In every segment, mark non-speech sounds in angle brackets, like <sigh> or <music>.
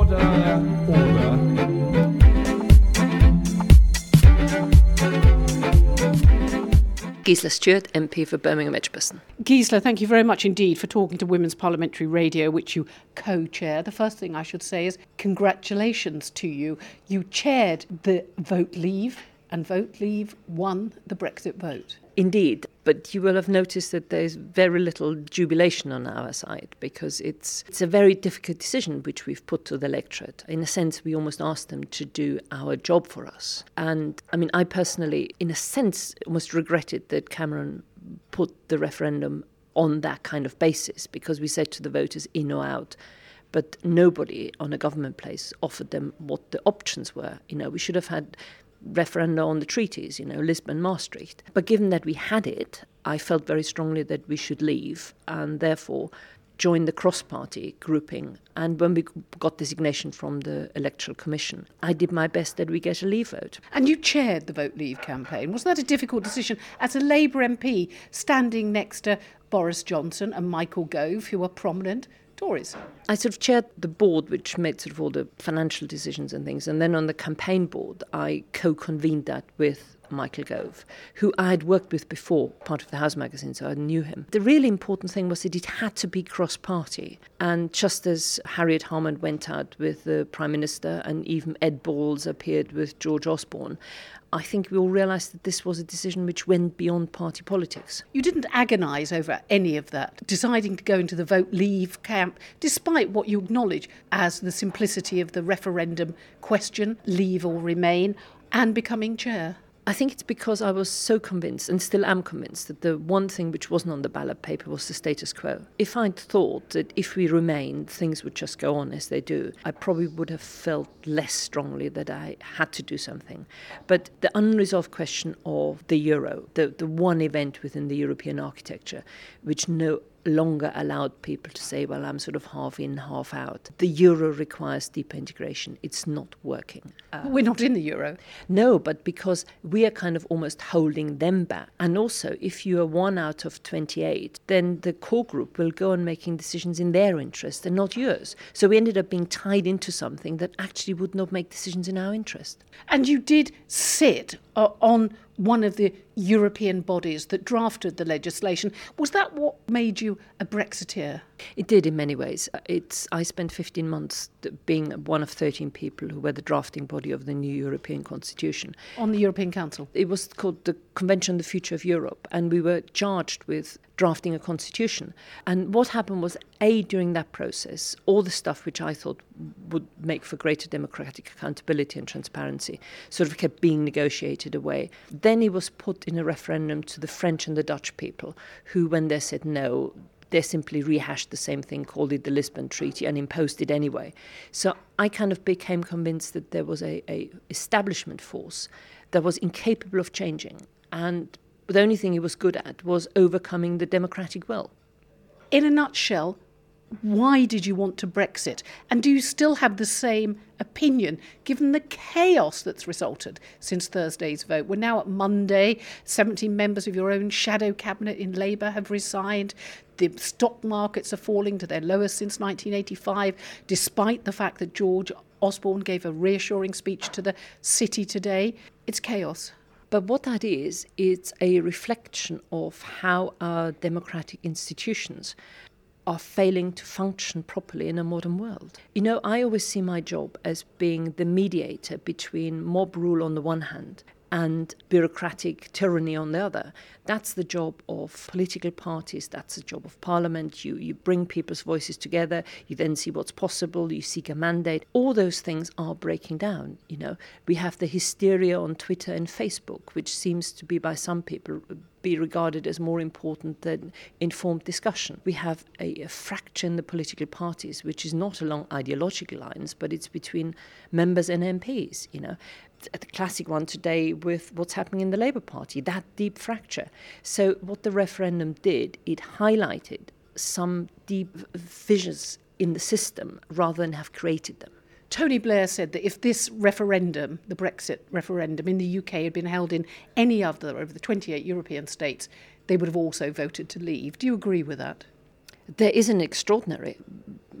Order, order. Gisela Stuart, MP for Birmingham Edgbaston. Gisela, thank you very much indeed for talking to Women's Parliamentary Radio, which you co chair. The first thing I should say is congratulations to you. You chaired the Vote Leave, and Vote Leave won the Brexit vote. Indeed, but you will have noticed that there's very little jubilation on our side because it's it's a very difficult decision which we've put to the electorate. In a sense, we almost asked them to do our job for us. And I mean, I personally, in a sense, almost regretted that Cameron put the referendum on that kind of basis because we said to the voters in or out but nobody on a government place offered them what the options were. You know, we should have had referenda on the treaties, you know, Lisbon, Maastricht. But given that we had it, I felt very strongly that we should leave and therefore join the cross party grouping. And when we got designation from the Electoral Commission, I did my best that we get a leave vote. And you chaired the Vote Leave campaign. Wasn't that a difficult decision as a Labour MP standing next to Boris Johnson and Michael Gove, who are prominent Tories? I sort of chaired the board, which made sort of all the financial decisions and things. And then on the campaign board, I co convened that with Michael Gove, who I had worked with before, part of the House magazine, so I knew him. The really important thing was that it had to be cross party. And just as Harriet Harman went out with the Prime Minister and even Ed Balls appeared with George Osborne, I think we all realised that this was a decision which went beyond party politics. You didn't agonise over any of that, deciding to go into the vote leave camp, despite what you acknowledge as the simplicity of the referendum question, leave or remain, and becoming chair. I think it's because I was so convinced and still am convinced that the one thing which wasn't on the ballot paper was the status quo. If I'd thought that if we remained, things would just go on as they do, I probably would have felt less strongly that I had to do something. But the unresolved question of the euro, the, the one event within the European architecture, which no longer allowed people to say, well, I'm sort of half in, half out. The euro requires deeper integration. It's not working. Uh, We're not in the euro. No, but because we are kind of almost holding them back. And also, if you are one out of 28, then the core group will go on making decisions in their interest and not yours. So we ended up being tied into something that actually would not make decisions in our interest. And you did sit uh, on one of the European bodies that drafted the legislation. Was that what made you a Brexiteer? It did in many ways. Uh, it's I spent 15 months being one of 13 people who were the drafting body of the new European Constitution. On the European Council? It was called the Convention on the Future of Europe, and we were charged with drafting a constitution. And what happened was, A, during that process, all the stuff which I thought would make for greater democratic accountability and transparency sort of kept being negotiated away. Then it was put in a referendum to the French and the Dutch people, who, when they said no, they simply rehashed the same thing, called it the Lisbon Treaty, and imposed it anyway. So I kind of became convinced that there was a, a establishment force that was incapable of changing, and the only thing he was good at was overcoming the democratic will. In a nutshell, why did you want to Brexit? And do you still have the same opinion given the chaos that's resulted since Thursday's vote? We're now at Monday. 17 members of your own shadow cabinet in Labour have resigned. The stock markets are falling to their lowest since 1985, despite the fact that George Osborne gave a reassuring speech to the city today. It's chaos. But what that is, it's a reflection of how our democratic institutions are failing to function properly in a modern world. You know, I always see my job as being the mediator between mob rule on the one hand and bureaucratic tyranny on the other. That's the job of political parties, that's the job of parliament. You, you bring people's voices together, you then see what's possible, you seek a mandate. All those things are breaking down. You know, we have the hysteria on Twitter and Facebook, which seems to be by some people be regarded as more important than informed discussion. We have a, a, fracture in the political parties, which is not along ideological lines, but it's between members and MPs. You know, the classic one today with what's happening in the Labour Party, that deep fracture. So what the referendum did, it highlighted some deep fissures in the system rather than have created them. Tony Blair said that if this referendum, the Brexit referendum in the UK, had been held in any other of the 28 European states, they would have also voted to leave. Do you agree with that? There is an extraordinary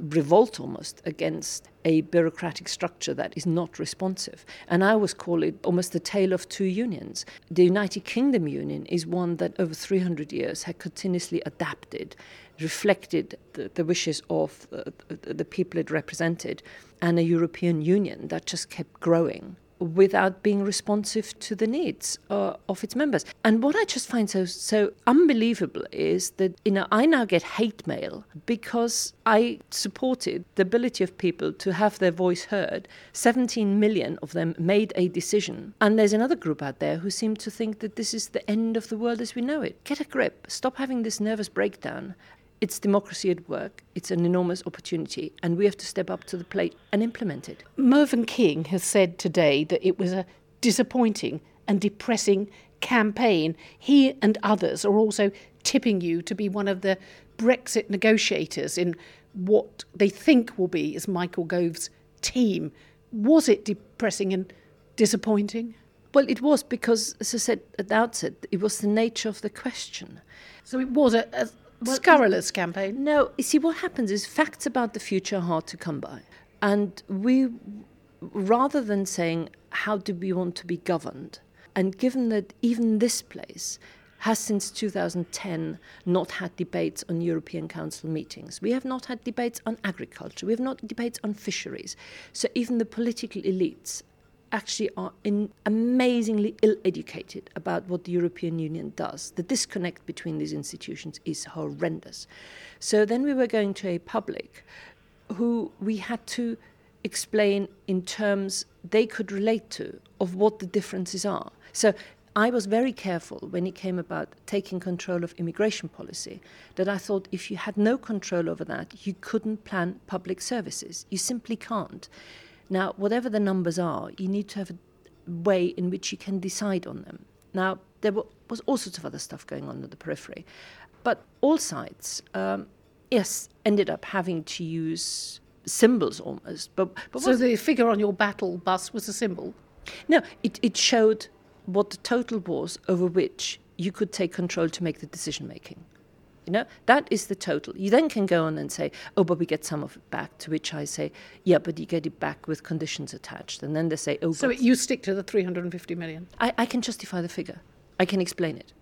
revolt almost against a bureaucratic structure that is not responsive. And I always call it almost the tale of two unions. The United Kingdom Union is one that over 300 years had continuously adapted, reflected the, the wishes of uh, the people it represented, and a European Union that just kept growing without being responsive to the needs uh, of its members. And what I just find so so unbelievable is that you know I now get hate mail because I supported the ability of people to have their voice heard. 17 million of them made a decision, and there's another group out there who seem to think that this is the end of the world as we know it. Get a grip. Stop having this nervous breakdown it's democracy at work. It's an enormous opportunity, and we have to step up to the plate and implement it. Mervyn King has said today that it was a disappointing and depressing campaign. He and others are also tipping you to be one of the Brexit negotiators in what they think will be is Michael Gove's team. Was it depressing and disappointing? Well, it was because, as I said at the outset, it was the nature of the question. So it was a, a well, scurrilous campaign. No, you see, what happens is facts about the future are hard to come by. And we, rather than saying, how do we want to be governed? And given that even this place has since 2010 not had debates on European Council meetings. We have not had debates on agriculture. We have not debates on fisheries. So even the political elites actually are in amazingly ill educated about what the European Union does. The disconnect between these institutions is horrendous. So then we were going to a public who we had to explain in terms they could relate to of what the differences are. So I was very careful when it came about taking control of immigration policy that I thought if you had no control over that, you couldn't plan public services. You simply can't. Now, whatever the numbers are, you need to have a way in which you can decide on them. Now, there was all sorts of other stuff going on at the periphery, but all sides, um, yes, ended up having to use symbols almost. But, but so the figure on your battle bus was a symbol. No, it, it showed what the total was over which you could take control to make the decision making. You know, that is the total. You then can go on and say, oh, but we get some of it back. To which I say, yeah, but you get it back with conditions attached. And then they say, oh, so you stick to the 350 million. I, I can justify the figure. I can explain it.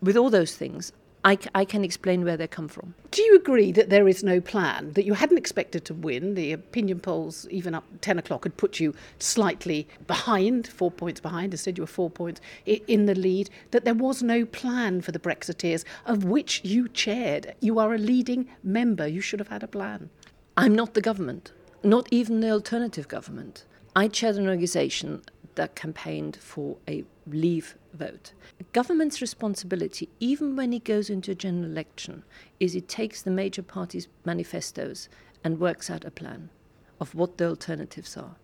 With all those things, I, I can explain where they come from. Do you agree that there is no plan, that you hadn't expected to win? The opinion polls, even up 10 o'clock, had put you slightly behind, four points behind, instead you were four points in the lead, that there was no plan for the Brexiteers, of which you chaired. You are a leading member. You should have had a plan. I'm not the government, not even the alternative government. I chaired an organisation that campaigned for a leave vote. A government's responsibility, even when it goes into a general election, is it takes the major parties' manifestos and works out a plan of what the alternatives are.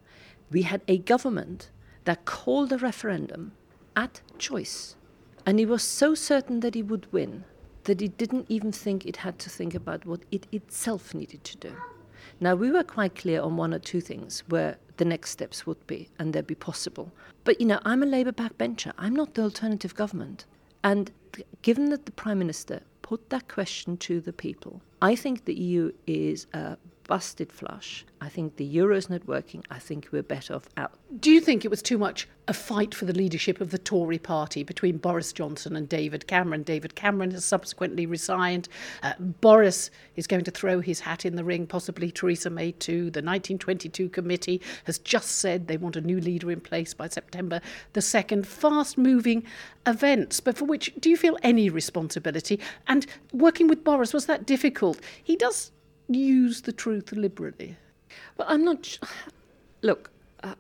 We had a government that called a referendum at choice, and he was so certain that he would win that he didn't even think it had to think about what it itself needed to do. Now, we were quite clear on one or two things where the next steps would be and they'd be possible. But, you know, I'm a Labour backbencher. I'm not the alternative government. And given that the Prime Minister put that question to the people, I think the EU is a busted flush. I think the euro is not working. I think we're better off out. Do you think it was too much a fight for the leadership of the Tory party between Boris Johnson and David Cameron? David Cameron has subsequently resigned. Uh, Boris is going to throw his hat in the ring, possibly Theresa May too. The 1922 committee has just said they want a new leader in place by September the 2nd. Fast moving events, but for which do you feel any responsibility? And working with Boris, was that difficult? He does use the truth liberally? Well, I'm not. Look, uh,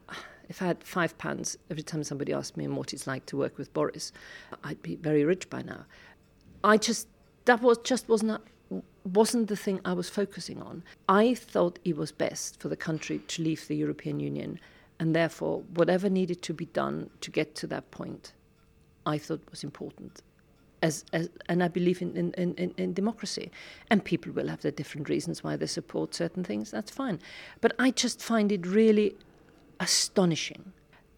if I had five pounds every time somebody asked me what it's like to work with Boris, I'd be very rich by now. I just that was just was not wasn't the thing I was focusing on. I thought it was best for the country to leave the European Union, and therefore whatever needed to be done to get to that point, I thought was important as, as, and I believe in, in, in, in democracy. And people will have their different reasons why they support certain things, that's fine. But I just find it really astonishing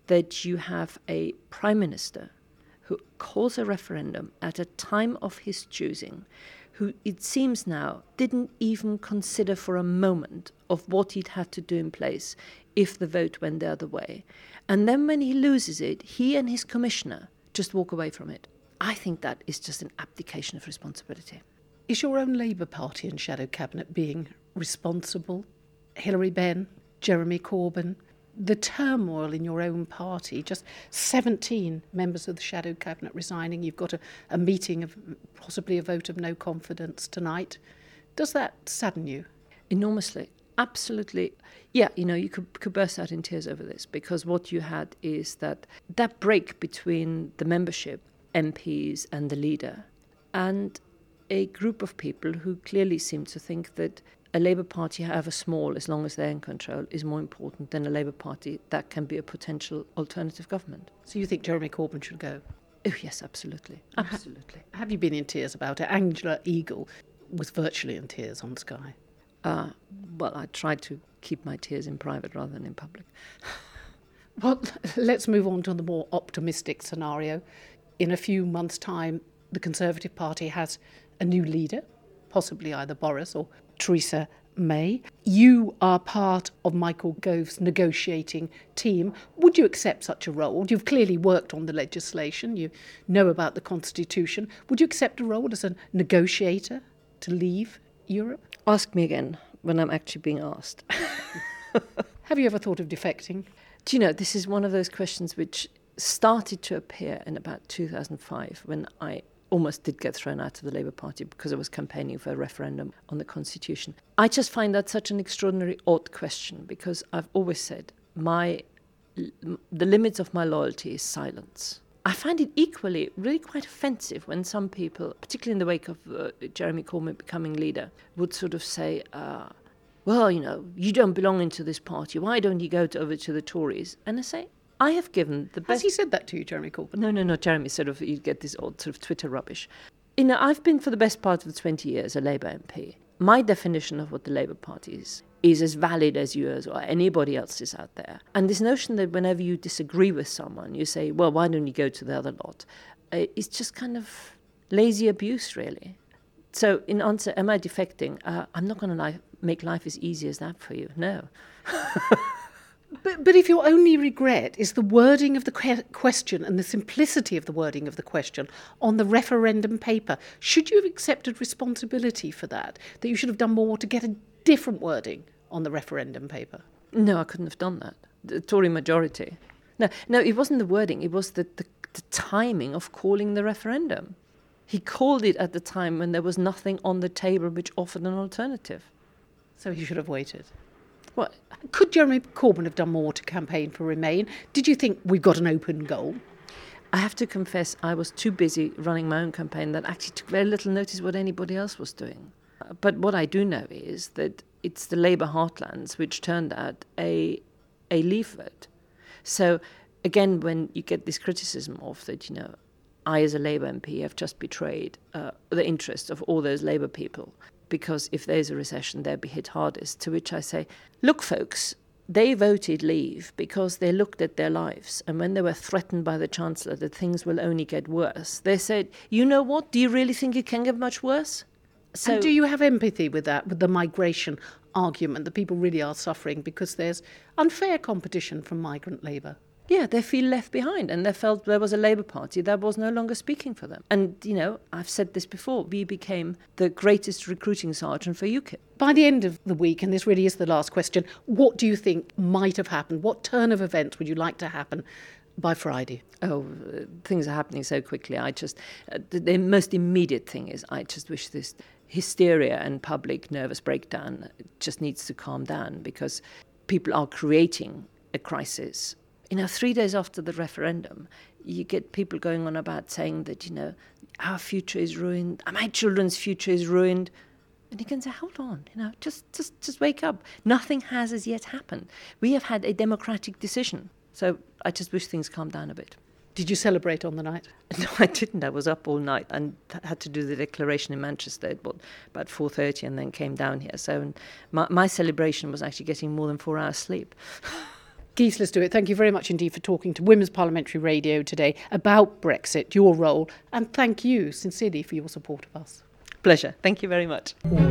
that you have a prime minister who calls a referendum at a time of his choosing, who it seems now didn't even consider for a moment of what he'd had to do in place if the vote went the other way. And then when he loses it, he and his commissioner just walk away from it. I think that is just an abdication of responsibility. Is your own Labour Party and shadow cabinet being responsible? Hilary Benn, Jeremy Corbyn, the turmoil in your own party, just 17 members of the shadow cabinet resigning, you've got a, a meeting of possibly a vote of no confidence tonight. Does that sadden you? Enormously. Absolutely. Yeah, you know, you could, could burst out in tears over this because what you had is that that break between the membership, MPs, and the leader, and a group of people who clearly seem to think that a Labour Party, however small, as long as they're in control, is more important than a Labour Party that can be a potential alternative government. So you think Jeremy Corbyn should go? Oh, yes, absolutely. Absolutely. Have you been in tears about it? Angela Eagle was virtually in tears on Sky. Uh, well, I tried to keep my tears in private rather than in public. <laughs> well, let's move on to the more optimistic scenario. In a few months' time, the Conservative Party has a new leader, possibly either Boris or Theresa May. You are part of Michael Gove's negotiating team. Would you accept such a role? You've clearly worked on the legislation, you know about the Constitution. Would you accept a role as a negotiator to leave Europe? Ask me again when I'm actually being asked. <laughs> Have you ever thought of defecting? Do you know, this is one of those questions which started to appear in about 2005 when I almost did get thrown out of the Labour Party because I was campaigning for a referendum on the Constitution. I just find that such an extraordinary odd question because I've always said my the limits of my loyalty is silence. I find it equally really quite offensive when some people, particularly in the wake of uh, Jeremy Corbyn becoming leader, would sort of say, uh, well, you know, you don't belong into this party. Why don't you go to, over to the Tories? And I say, I have given the best. Has he said that to you, Jeremy Corbyn? No, no, no. Jeremy sort of, you get this odd sort of Twitter rubbish. You know, I've been for the best part of the 20 years a Labour MP. My definition of what the Labour Party is is as valid as yours or anybody else's out there. And this notion that whenever you disagree with someone, you say, well, why don't you go to the other lot? Uh, it's just kind of lazy abuse, really. So, in answer, am I defecting? Uh, I'm not going to make life as easy as that for you. No. <laughs> But, but if your only regret is the wording of the que- question and the simplicity of the wording of the question on the referendum paper, should you have accepted responsibility for that? That you should have done more to get a different wording on the referendum paper? No, I couldn't have done that. The Tory majority. No, no, it wasn't the wording, it was the, the, the timing of calling the referendum. He called it at the time when there was nothing on the table which offered an alternative. So he should have waited. What? Could Jeremy Corbyn have done more to campaign for Remain? Did you think we've got an open goal? I have to confess, I was too busy running my own campaign that actually took very little notice what anybody else was doing. But what I do know is that it's the Labour heartlands which turned out a a vote. So again, when you get this criticism of that, you know, I as a Labour MP have just betrayed uh, the interests of all those Labour people because if there's a recession, they'll be hit hardest. To which I say, look, folks, they voted leave because they looked at their lives. And when they were threatened by the Chancellor that things will only get worse, they said, you know what? Do you really think it can get much worse? So, and do you have empathy with that, with the migration argument that people really are suffering because there's unfair competition from migrant labour? Yeah, they feel left behind and they felt there was a Labour Party that was no longer speaking for them. And, you know, I've said this before, we became the greatest recruiting sergeant for UKIP. By the end of the week, and this really is the last question, what do you think might have happened? What turn of events would you like to happen by Friday? Oh, uh, things are happening so quickly. I just, uh, the, the most immediate thing is I just wish this hysteria and public nervous breakdown just needs to calm down because people are creating a crisis you know, three days after the referendum, you get people going on about saying that, you know, our future is ruined, uh, my children's future is ruined. And you can say, hold on, you know, just, just, just wake up. Nothing has as yet happened. We have had a democratic decision. So I just wish things calmed down a bit. Did you celebrate on the night? <laughs> No, I didn't. I was up all night and had to do the declaration in Manchester at about 4.30 and then came down here. So my, my celebration was actually getting more than four hours sleep. <laughs> Gisela Stuart, thank you very much indeed for talking to Women's Parliamentary Radio today about Brexit, your role, and thank you sincerely for your support of us. Pleasure. Thank you very much. Order.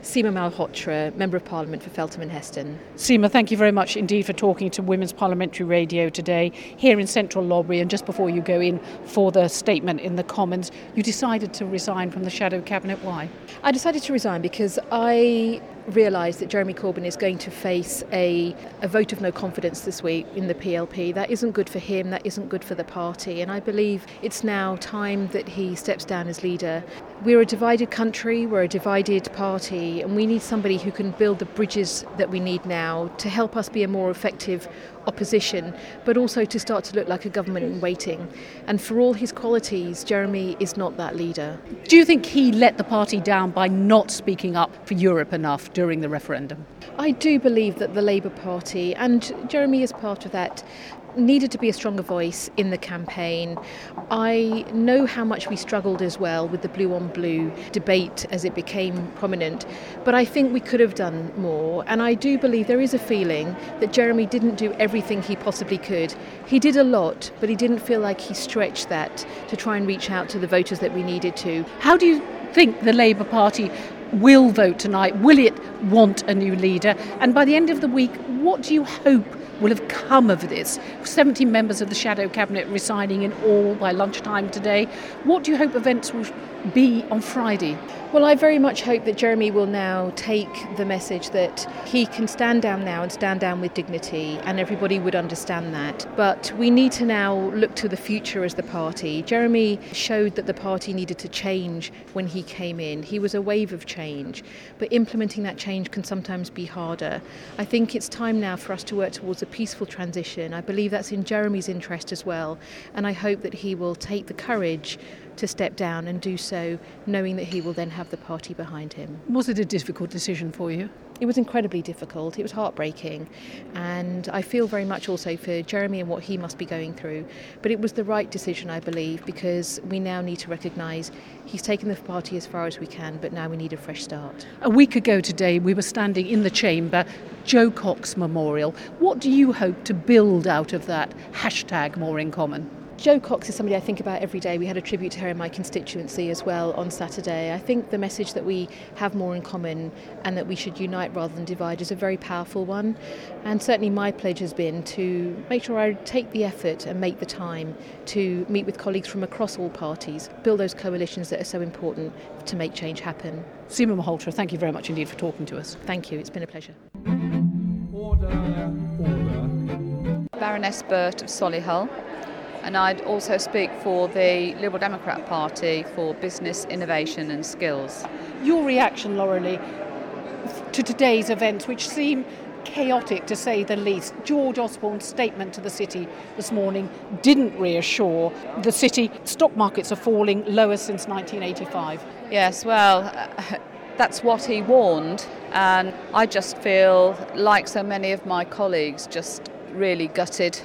Seema Malhotra, Member of Parliament for Feltham and Heston. Seema, thank you very much indeed for talking to Women's Parliamentary Radio today here in Central Lobby. And just before you go in for the statement in the Commons, you decided to resign from the Shadow Cabinet. Why? I decided to resign because I realised that Jeremy Corbyn is going to face a, a vote of no confidence this week in the PLP. That isn't good for him, that isn't good for the party, and I believe it's now time that he steps down as leader. We're a divided country, we're a divided party, and we need somebody who can build the bridges that we need now to help us be a more effective opposition, but also to start to look like a government in waiting. And for all his qualities, Jeremy is not that leader. Do you think he let the party down by not speaking up for Europe enough during the referendum? I do believe that the Labour Party, and Jeremy is part of that, needed to be a stronger voice in the campaign. I know how much we struggled as well with the blue on blue debate as it became prominent, but I think we could have done more. And I do believe there is a feeling that Jeremy didn't do everything he possibly could. He did a lot, but he didn't feel like he stretched that to try and reach out to the voters that we needed to. How do you think the Labour Party will vote tonight? Will it want a new leader? And by the end of the week, what do you hope will have come of this? 17 members of the Shadow Cabinet resigning in all by lunchtime today. What do you hope events will be on Friday? Well, I very much hope that Jeremy will now take the message that he can stand down now and stand down with dignity, and everybody would understand that. But we need to now look to the future as the party. Jeremy showed that the party needed to change when he came in. He was a wave of change, but implementing that change can sometimes be harder. I think it's time now for us to work towards a peaceful transition. I believe that's in Jeremy's interest as well, and I hope that he will take the courage to step down and do so knowing that he will then have the party behind him. Was it a difficult decision for you? It was incredibly difficult. It was heartbreaking. And I feel very much also for Jeremy and what he must be going through. But it was the right decision, I believe, because we now need to recognise he's taken the party as far as we can, but now we need a fresh start. A week ago today, we were standing in the chamber, Jo Cox Memorial. What do you hope to build out of that hashtag more in common? Jo Cox is somebody I think about every day. We had a tribute to her in my constituency as well on Saturday. I think the message that we have more in common and that we should unite rather than divide is a very powerful one. And certainly my pledge has been to make sure I take the effort and make the time to meet with colleagues from across all parties, build those coalitions that are so important to make change happen. Seema Malhotra, thank you very much indeed for talking to us. Thank you, it's been a pleasure. Order. Order. Baroness Burt of Solihull, and I'd also speak for the Liberal Democrat Party for business, innovation, and skills. Your reaction, Lorely, to today's events, which seem chaotic to say the least. George Osborne's statement to the city this morning didn't reassure the city. Stock markets are falling lower since 1985. Yes, well, uh, <laughs> that's what he warned, and I just feel like so many of my colleagues just really gutted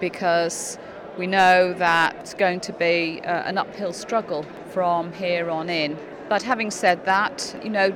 because we know that it's going to be uh, an uphill struggle from here on in. But having said that, you know,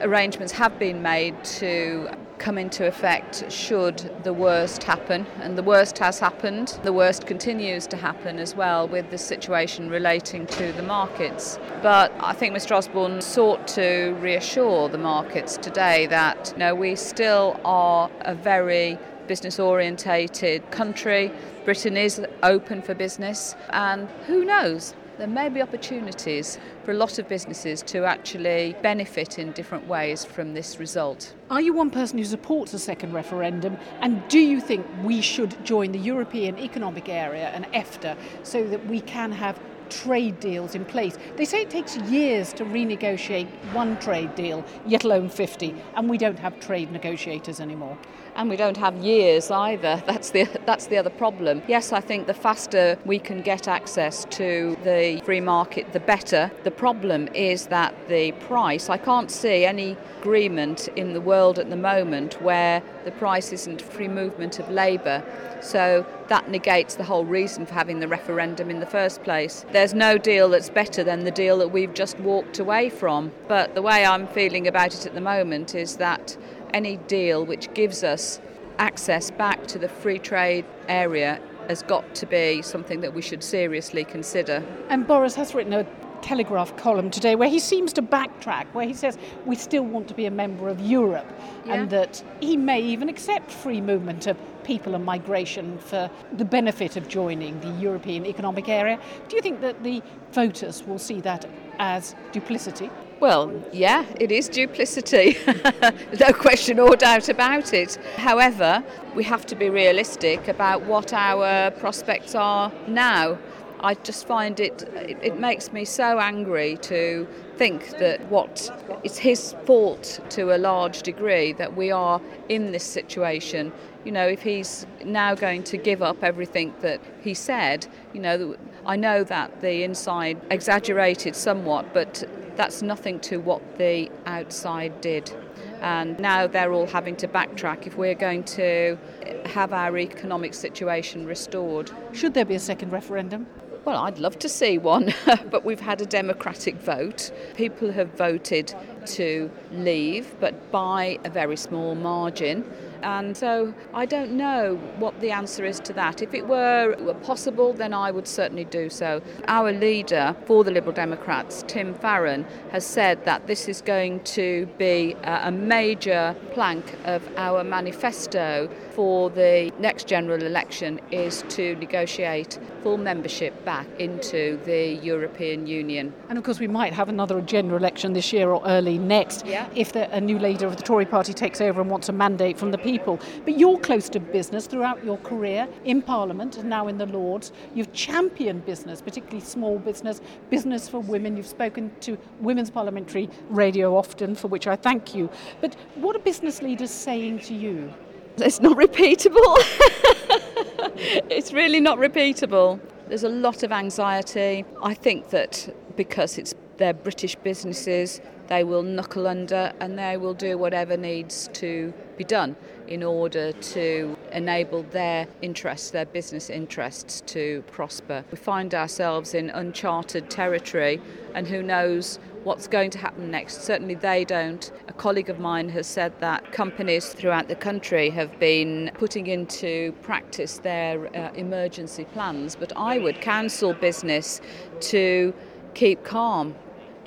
arrangements have been made to come into effect should the worst happen, and the worst has happened. The worst continues to happen as well with the situation relating to the markets. But I think Mr. Osborne sought to reassure the markets today that you know, we still are a very business orientated country. Britain is open for business, and who knows? There may be opportunities for a lot of businesses to actually benefit in different ways from this result. Are you one person who supports a second referendum? And do you think we should join the European Economic Area and EFTA so that we can have trade deals in place. They say it takes years to renegotiate one trade deal, yet alone 50, and we don't have trade negotiators anymore. And we don't have years either. <laughs> That's the that's the other problem. Yes, I think the faster we can get access to the free market, the better. The problem is that the price. I can't see any agreement in the world at the moment where the price isn't free movement of labour. So that negates the whole reason for having the referendum in the first place. There's no deal that's better than the deal that we've just walked away from. But the way I'm feeling about it at the moment is that any deal which gives us access back to the free trade area has got to be something that we should seriously consider. And Boris has written a Telegraph column today where he seems to backtrack, where he says we still want to be a member of Europe and that he may even accept free movement of people and migration for the benefit of joining the European Economic Area. Do you think that the voters will see that as duplicity? Well, yeah, it is duplicity. <laughs> no question or doubt about it. However, we have to be realistic about what our prospects are now. I just find it, it, it makes me so angry to think that what it's his fault to a large degree that we are in this situation. You know, if he's now going to give up everything that he said, you know, I know that the inside exaggerated somewhat, but that's nothing to what the outside did. And now they're all having to backtrack if we're going to have our economic situation restored. Should there be a second referendum? Well, I'd love to see one, <laughs> but we've had a democratic vote. People have voted to leave, but by a very small margin. And so I don't know what the answer is to that. If it were possible, then I would certainly do so. Our leader for the Liberal Democrats, Tim Farron, has said that this is going to be a major plank of our manifesto for the next general election is to negotiate full membership back into the European Union. And of course, we might have another general election this year or early next yeah. if the, a new leader of the Tory party takes over and wants a mandate from the people. But you're close to business throughout your career in Parliament and now in the Lords. You've championed business, particularly small business, business for women. You've spoken to Women's Parliamentary Radio often, for which I thank you. But what are business leaders saying to you? It's not repeatable. <laughs> it's really not repeatable. There's a lot of anxiety. I think that because it's they're British businesses, they will knuckle under and they will do whatever needs to be done in order to enable their interests, their business interests to prosper. We find ourselves in uncharted territory and who knows what's going to happen next. Certainly they don't. A colleague of mine has said that companies throughout the country have been putting into practice their uh, emergency plans, but I would counsel business to keep calm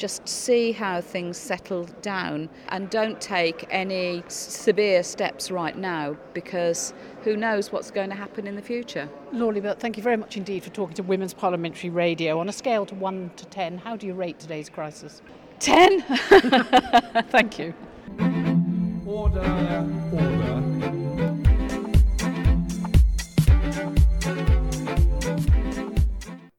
just see how things settle down and don't take any severe steps right now because who knows what's going to happen in the future. Lorely Burt, thank you very much indeed for talking to Women's Parliamentary Radio. On a scale to 1 to 10, how do you rate today's crisis? 10. <laughs> thank you. Order, order.